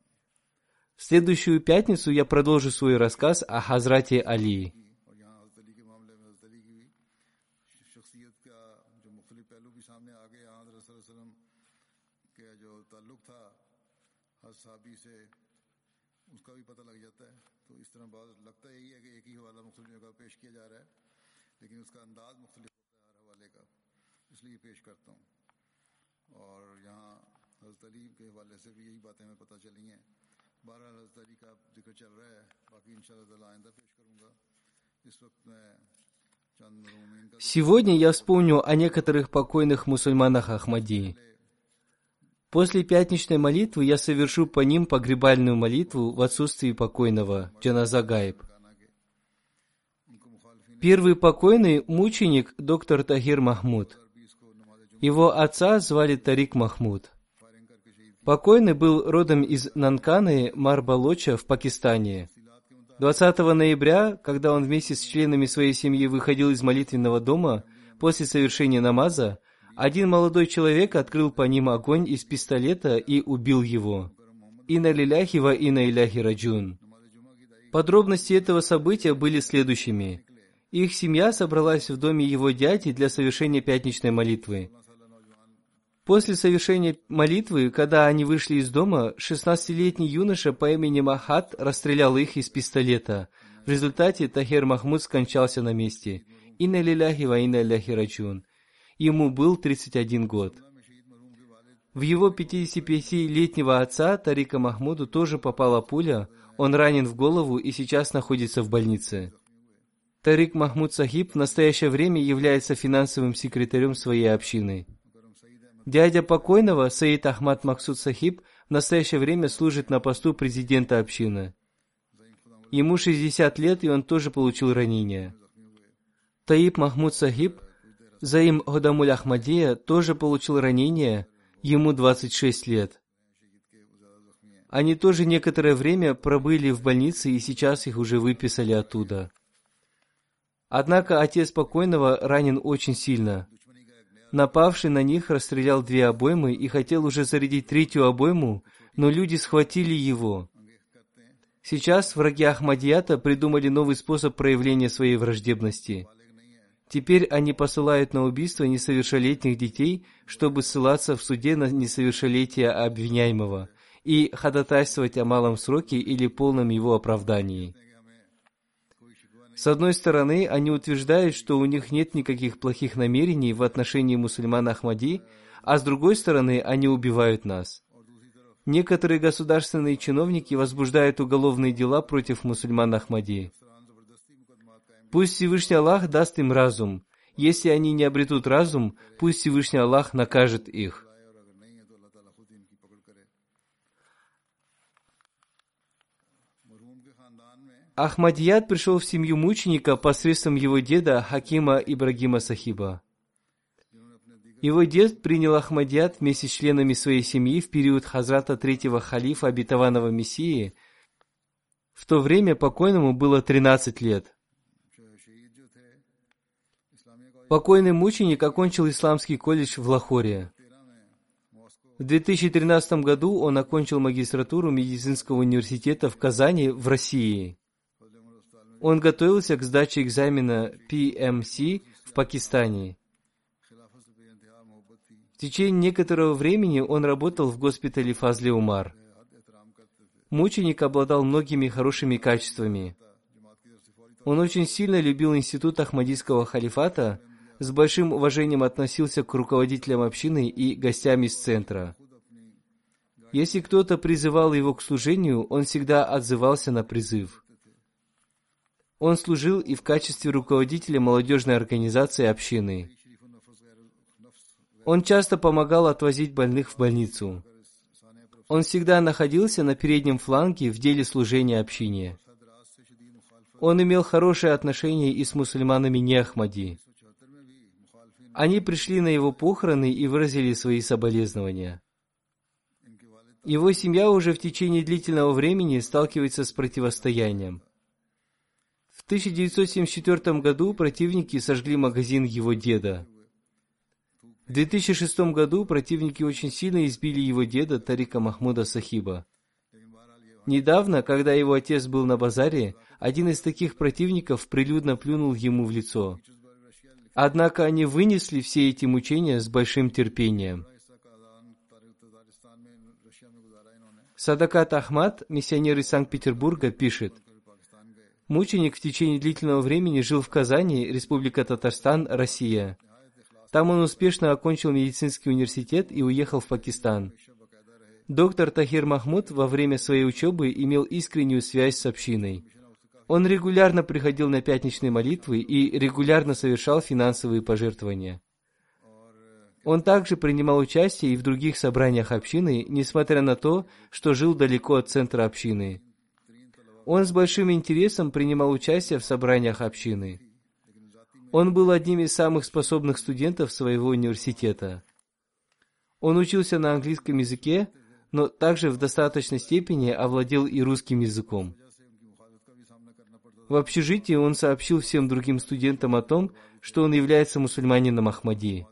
В следующую пятницу я продолжу свой рассказ о Хазрате Али. Сегодня я вспомню о некоторых покойных мусульманах Ахмадии. После пятничной молитвы я совершу по ним погребальную молитву в отсутствии покойного, Джаназа Гайб. Первый покойный мученик доктор Тахир Махмуд. Его отца звали Тарик Махмуд. Покойный был родом из Нанканы, Марбалоча в Пакистане. 20 ноября, когда он вместе с членами своей семьи выходил из молитвенного дома после совершения намаза, один молодой человек открыл по ним огонь из пистолета и убил его. Ина лиляхи ва ина иляхи раджун. Подробности этого события были следующими. Их семья собралась в доме его дяди для совершения пятничной молитвы. После совершения молитвы, когда они вышли из дома, 16-летний юноша по имени Махат расстрелял их из пистолета. В результате Тахир Махмуд скончался на месте. Инна лиляхи ва инна ляхи раджун. Ему был 31 год. В его 55-летнего отца Тарика Махмуду тоже попала пуля, он ранен в голову и сейчас находится в больнице. Тарик Махмуд Сахиб в настоящее время является финансовым секретарем своей общины. Дядя покойного, Саид Ахмад Максуд Сахиб, в настоящее время служит на посту президента общины. Ему 60 лет, и он тоже получил ранение. Таиб Махмуд Сахиб, Заим Годамуль Ахмадия, тоже получил ранение, ему 26 лет. Они тоже некоторое время пробыли в больнице, и сейчас их уже выписали оттуда. Однако отец покойного ранен очень сильно. Напавший на них расстрелял две обоймы и хотел уже зарядить третью обойму, но люди схватили его. Сейчас враги Ахмадията придумали новый способ проявления своей враждебности. Теперь они посылают на убийство несовершеннолетних детей, чтобы ссылаться в суде на несовершеннолетие обвиняемого и ходатайствовать о малом сроке или полном его оправдании. С одной стороны, они утверждают, что у них нет никаких плохих намерений в отношении мусульман Ахмади, а с другой стороны, они убивают нас. Некоторые государственные чиновники возбуждают уголовные дела против мусульман Ахмади. Пусть Всевышний Аллах даст им разум. Если они не обретут разум, пусть Всевышний Аллах накажет их. Ахмадият пришел в семью мученика посредством его деда Хакима Ибрагима Сахиба. Его дед принял Ахмадият вместе с членами своей семьи в период Хазрата третьего халифа обетованного Мессии. В то время покойному было 13 лет. Покойный мученик окончил исламский колледж в Лахоре. В 2013 году он окончил магистратуру медицинского университета в Казани в России. Он готовился к сдаче экзамена PMC в Пакистане. В течение некоторого времени он работал в госпитале Фазли Умар. Мученик обладал многими хорошими качествами. Он очень сильно любил институт Ахмадийского халифата, с большим уважением относился к руководителям общины и гостям из центра. Если кто-то призывал его к служению, он всегда отзывался на призыв. Он служил и в качестве руководителя молодежной организации общины. Он часто помогал отвозить больных в больницу. Он всегда находился на переднем фланге в деле служения общине. Он имел хорошие отношения и с мусульманами не Ахмади. Они пришли на его похороны и выразили свои соболезнования. Его семья уже в течение длительного времени сталкивается с противостоянием. В 1974 году противники сожгли магазин его деда. В 2006 году противники очень сильно избили его деда Тарика Махмуда Сахиба. Недавно, когда его отец был на базаре, один из таких противников прилюдно плюнул ему в лицо. Однако они вынесли все эти мучения с большим терпением. Садакат Ахмад, миссионер из Санкт-Петербурга, пишет – Мученик в течение длительного времени жил в Казани, Республика Татарстан, Россия. Там он успешно окончил медицинский университет и уехал в Пакистан. Доктор Тахир Махмуд во время своей учебы имел искреннюю связь с общиной. Он регулярно приходил на пятничные молитвы и регулярно совершал финансовые пожертвования. Он также принимал участие и в других собраниях общины, несмотря на то, что жил далеко от центра общины. Он с большим интересом принимал участие в собраниях общины. Он был одним из самых способных студентов своего университета. Он учился на английском языке, но также в достаточной степени овладел и русским языком. В общежитии он сообщил всем другим студентам о том, что он является мусульманином Ахмади.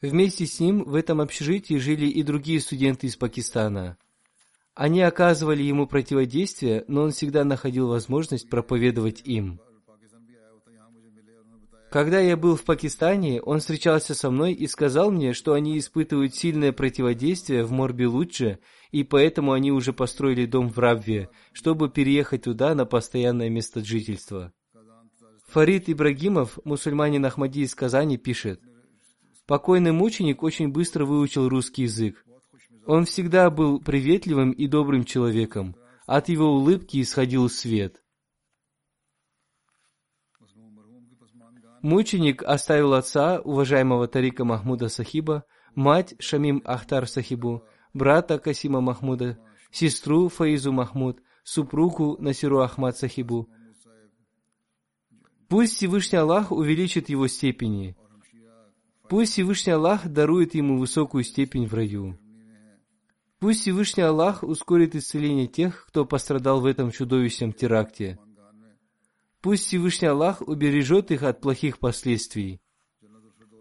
Вместе с ним в этом общежитии жили и другие студенты из Пакистана. Они оказывали ему противодействие, но он всегда находил возможность проповедовать им. Когда я был в Пакистане, он встречался со мной и сказал мне, что они испытывают сильное противодействие в Морби-Луче, и поэтому они уже построили дом в Рабве, чтобы переехать туда на постоянное место жительства. Фарид Ибрагимов, мусульманин Ахмади из Казани, пишет – Покойный мученик очень быстро выучил русский язык. Он всегда был приветливым и добрым человеком. От его улыбки исходил свет. Мученик оставил отца, уважаемого Тарика Махмуда Сахиба, мать Шамим Ахтар Сахибу, брата Касима Махмуда, сестру Фаизу Махмуд, супругу Насиру Ахмад Сахибу. Пусть Всевышний Аллах увеличит его степени – Пусть Всевышний Аллах дарует ему высокую степень в раю. Пусть Всевышний Аллах ускорит исцеление тех, кто пострадал в этом чудовищном теракте. Пусть Всевышний Аллах убережет их от плохих последствий.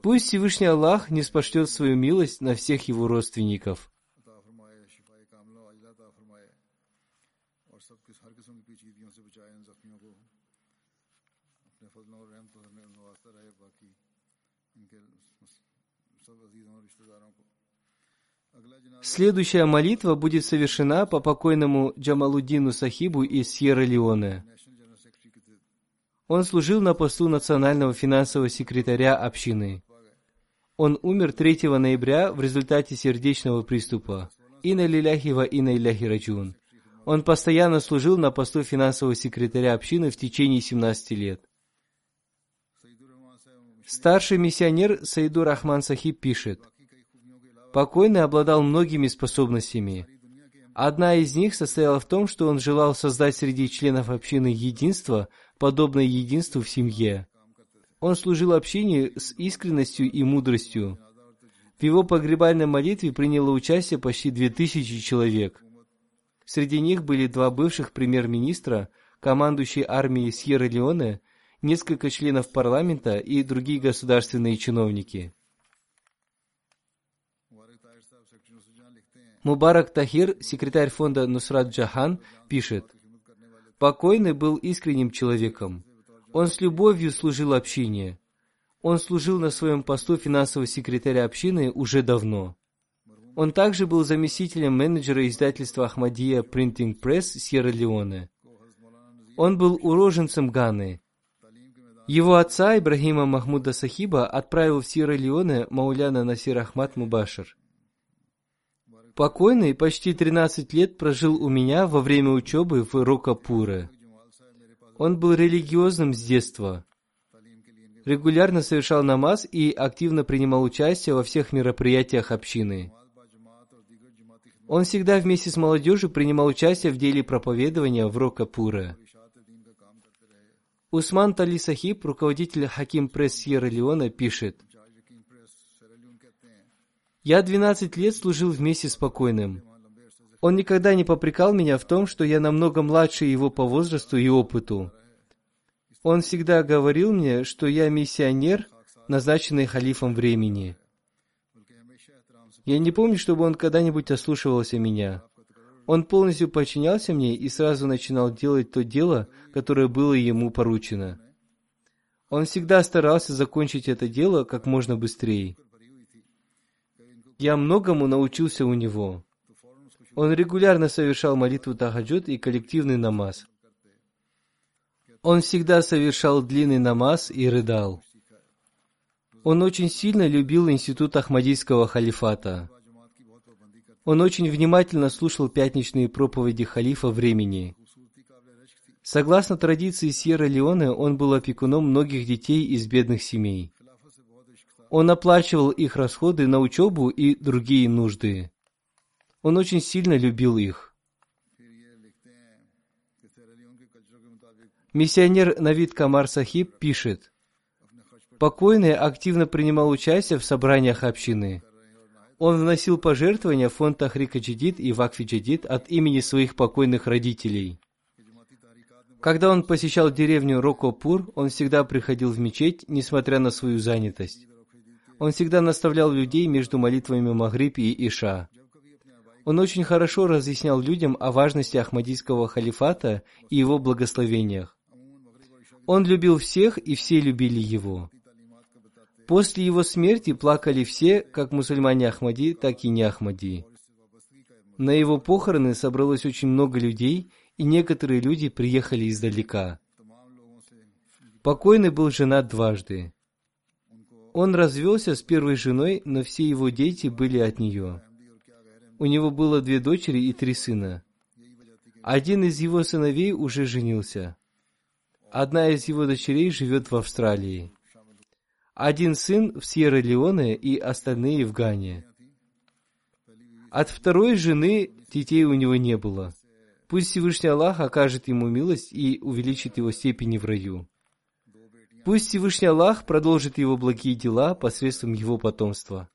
Пусть Всевышний Аллах не спошлет свою милость на всех его родственников. Следующая молитва будет совершена по покойному Джамалуддину Сахибу из Сьерра-Леоне. Он служил на посту национального финансового секретаря общины. Он умер 3 ноября в результате сердечного приступа. Инна лиляхи ва инна иляхи. Он постоянно служил на посту финансового секретаря общины в течение 17 лет. Старший миссионер Саиду Рахман Сахиб пишет, Покойный обладал многими способностями. Одна из них состояла в том, что он желал создать среди членов общины единство, подобное единству в семье. Он служил общине с искренностью и мудростью. В его погребальной молитве приняло участие почти две тысячи человек. Среди них были два бывших премьер-министра, командующий армией Сьерра-Леоне, несколько членов парламента и другие государственные чиновники. Мубарак Тахир, секретарь фонда Нусрат Джахан, пишет, «Покойный был искренним человеком. Он с любовью служил общине. Он служил на своем посту финансового секретаря общины уже давно. Он также был заместителем менеджера издательства Ахмадия Printing Press Сьерра-Леоне. Он был уроженцем Ганы. Его отца Ибрахима Махмуда Сахиба отправил в Сьерра-Леоне Мауляна Насир Ахмад Мубашир. Покойный почти 13 лет прожил у меня во время учебы в Рокапуре. Он был религиозным с детства. Регулярно совершал намаз и активно принимал участие во всех мероприятиях общины. Он всегда вместе с молодежью принимал участие в деле проповедования в Рокапуре. Усман Тали Сахиб, руководитель Хаким Пресс Сьерра-Леона, пишет – я 12 лет служил вместе с покойным. Он никогда не попрекал меня в том, что я намного младше его по возрасту и опыту. Он всегда говорил мне, что я миссионер, назначенный халифом времени. Я не помню, чтобы он когда-нибудь ослушивался меня. Он полностью подчинялся мне и сразу начинал делать то дело, которое было ему поручено. Он всегда старался закончить это дело как можно быстрее. Я многому научился у него. Он регулярно совершал молитву Тахаджуд и коллективный намаз. Он всегда совершал длинный намаз и рыдал. Он очень сильно любил институт Ахмадийского халифата. Он очень внимательно слушал пятничные проповеди халифа времени. Согласно традиции Сьерра-Леоне, он был опекуном многих детей из бедных семей. Он оплачивал их расходы на учебу и другие нужды. Он очень сильно любил их. Миссионер Навид Камар Сахиб пишет, Покойный активно принимал участие в собраниях общины. Он вносил пожертвования в фонд Тахрика Джадид и Вакфи Джадид от имени своих покойных родителей. Когда он посещал деревню Рокопур, он всегда приходил в мечеть, несмотря на свою занятость. Он всегда наставлял людей между молитвами Магриб и Иша. Он очень хорошо разъяснял людям о важности Ахмадийского халифата и его благословениях. Он любил всех, и все любили его. После его смерти плакали все, как мусульмане Ахмади, так и не Ахмади. На его похороны собралось очень много людей, и некоторые люди приехали издалека. Покойный был женат дважды. Он развелся с первой женой, но все его дети были от нее. У него было две дочери и три сына. Один из его сыновей уже женился. Одна из его дочерей живет в Австралии. Один сын в Сьерра-Леоне и остальные в Гане. От второй жены детей у него не было. Пусть Всевышний Аллах окажет ему милость и увеличит его степени в раю. Пусть Всевышний Аллах продолжит его благие дела посредством его потомства.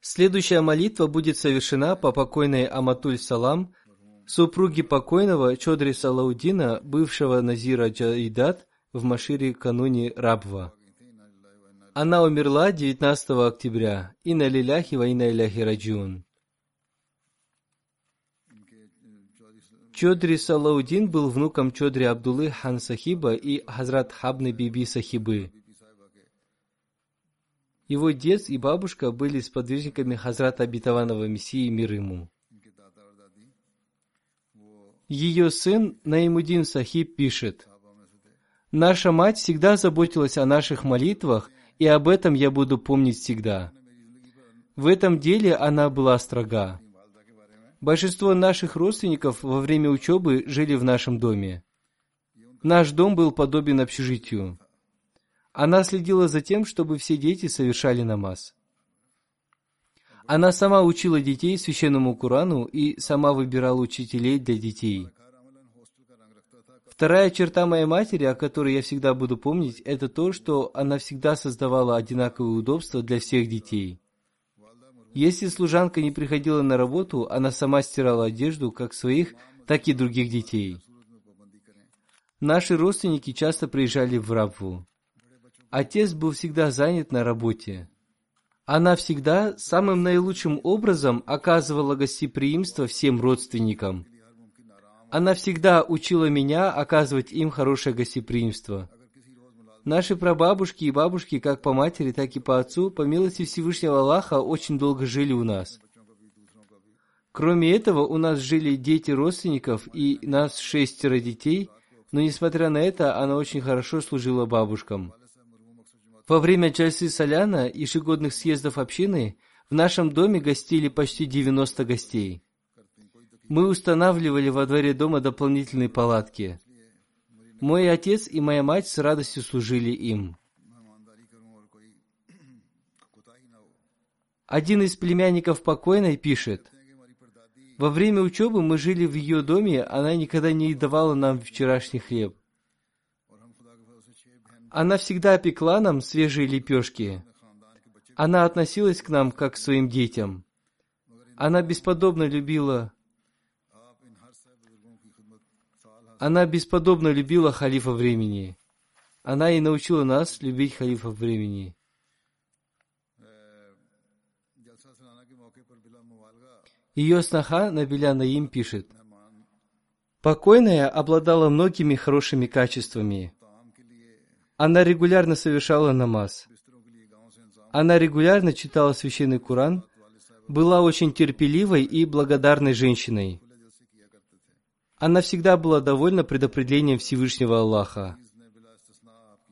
Следующая молитва будет совершена по покойной Аматуль Салам, супруге покойного Чодри Салаудина, бывшего Назира Джаидат, в Машире кануне Рабва. Она умерла 19 октября. Инна лиляхи ва инна иляхи раджун. Чодри Салаудин был внуком Чодри Абдулы Хан Сахиба и Хазрат Хабны Биби Сахибы. Его дед и бабушка были сподвижниками Хазрата Обетованного Мессии мир ему. Ее сын Наимудин Сахиб пишет, «Наша мать всегда заботилась о наших молитвах, и об этом я буду помнить всегда. В этом деле она была строга. Большинство наших родственников во время учебы жили в нашем доме. Наш дом был подобен общежитию. Она следила за тем, чтобы все дети совершали намаз. Она сама учила детей священному Курану и сама выбирала учителей для детей. Вторая черта моей матери, о которой я всегда буду помнить, это то, что она всегда создавала одинаковые удобства для всех детей. Если служанка не приходила на работу, она сама стирала одежду как своих, так и других детей. Наши родственники часто приезжали в Рабву. Отец был всегда занят на работе. Она всегда самым наилучшим образом оказывала гостеприимство всем родственникам. Она всегда учила меня оказывать им хорошее гостеприимство. Наши прабабушки и бабушки, как по матери, так и по отцу, по милости Всевышнего Аллаха, очень долго жили у нас. Кроме этого, у нас жили дети родственников и нас шестеро детей, но несмотря на это, она очень хорошо служила бабушкам. Во время Джальсы Соляна ежегодных съездов общины в нашем доме гостили почти 90 гостей. Мы устанавливали во дворе дома дополнительные палатки. Мой отец и моя мать с радостью служили им. Один из племянников покойной пишет, «Во время учебы мы жили в ее доме, она никогда не давала нам вчерашний хлеб. Она всегда пекла нам свежие лепешки. Она относилась к нам как к своим детям. Она бесподобно любила Она бесподобно любила халифа времени. Она и научила нас любить халифа времени. Ее сноха Набиля Наим пишет, Покойная обладала многими хорошими качествами. Она регулярно совершала намаз. Она регулярно читала священный Куран. была очень терпеливой и благодарной женщиной. Она всегда была довольна предопределением Всевышнего Аллаха.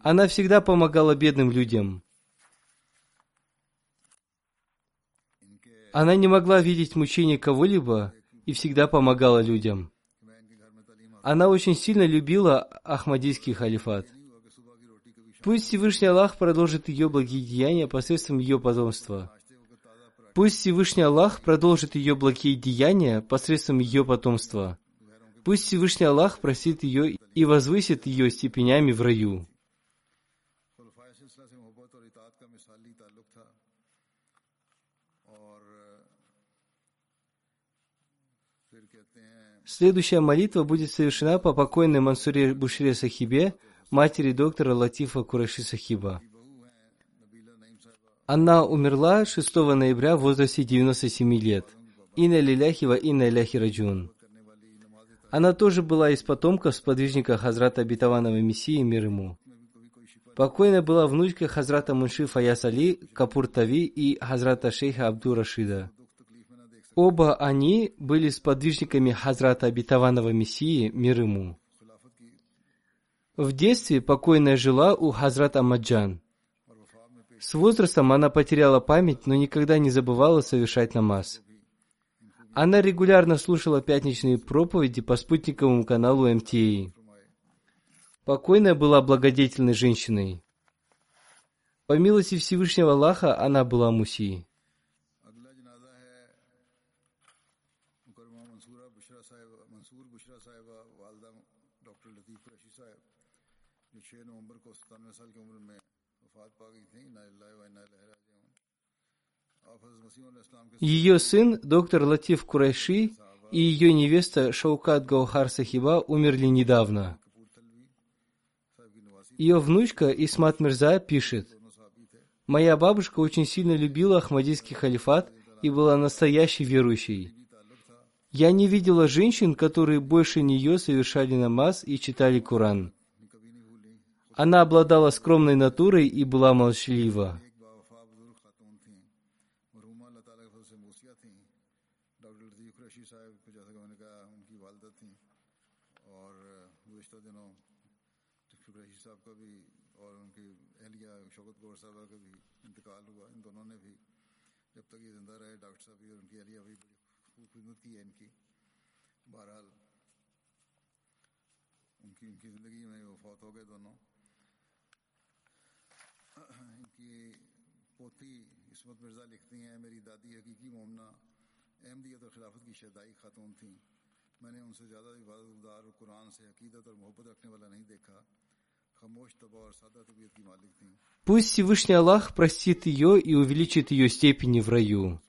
Она всегда помогала бедным людям. Она не могла видеть мучения кого-либо и всегда помогала людям. Она очень сильно любила Ахмадийский халифат. Пусть Всевышний Аллах продолжит ее благие деяния посредством ее потомства. Пусть Всевышний Аллах продолжит ее благие деяния посредством ее потомства. Пусть Всевышний Аллах простит ее и возвысит ее степенями в раю. Следующая молитва будет совершена по покойной Мансуре Бушре Сахибе, матери доктора Латифа Кураши Сахиба. Она умерла 6 ноября в возрасте 97 лет. Инна лиляхи ва инна ляхи раджун. Она тоже была из потомков сподвижника Хазрата Обетованного Мессии, мир ему. Покойная была внучка Хазрата Мунши Фаяс Али, Капур Тави и Хазрата Шейха Абду Рашида. Оба они были сподвижниками Хазрата Обетованного Мессии, мир ему. В детстве покойная жила у Хазрата Амаджан – с возрастом она потеряла память, но никогда не забывала совершать намаз. Она регулярно слушала пятничные проповеди по спутниковому каналу МТА. Покойная была благодетельной женщиной. По милости Всевышнего Аллаха она была муси. Ее сын, доктор Латиф Курайши, и ее невеста Шаукат Гаухар Сахиба умерли недавно. Ее внучка Исмат Мирза пишет, «Моя бабушка очень сильно любила Ахмадийский халифат и была настоящей верующей. Я не видела женщин, которые больше нее совершали намаз и читали Коран. Она обладала скромной натурой и была молчалива. Пусть Всевышний Аллах простит ее и увеличит ее степени в раю.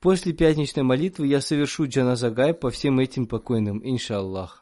После пятничной молитвы я совершу джаназагай по всем этим покойным, иншаллах.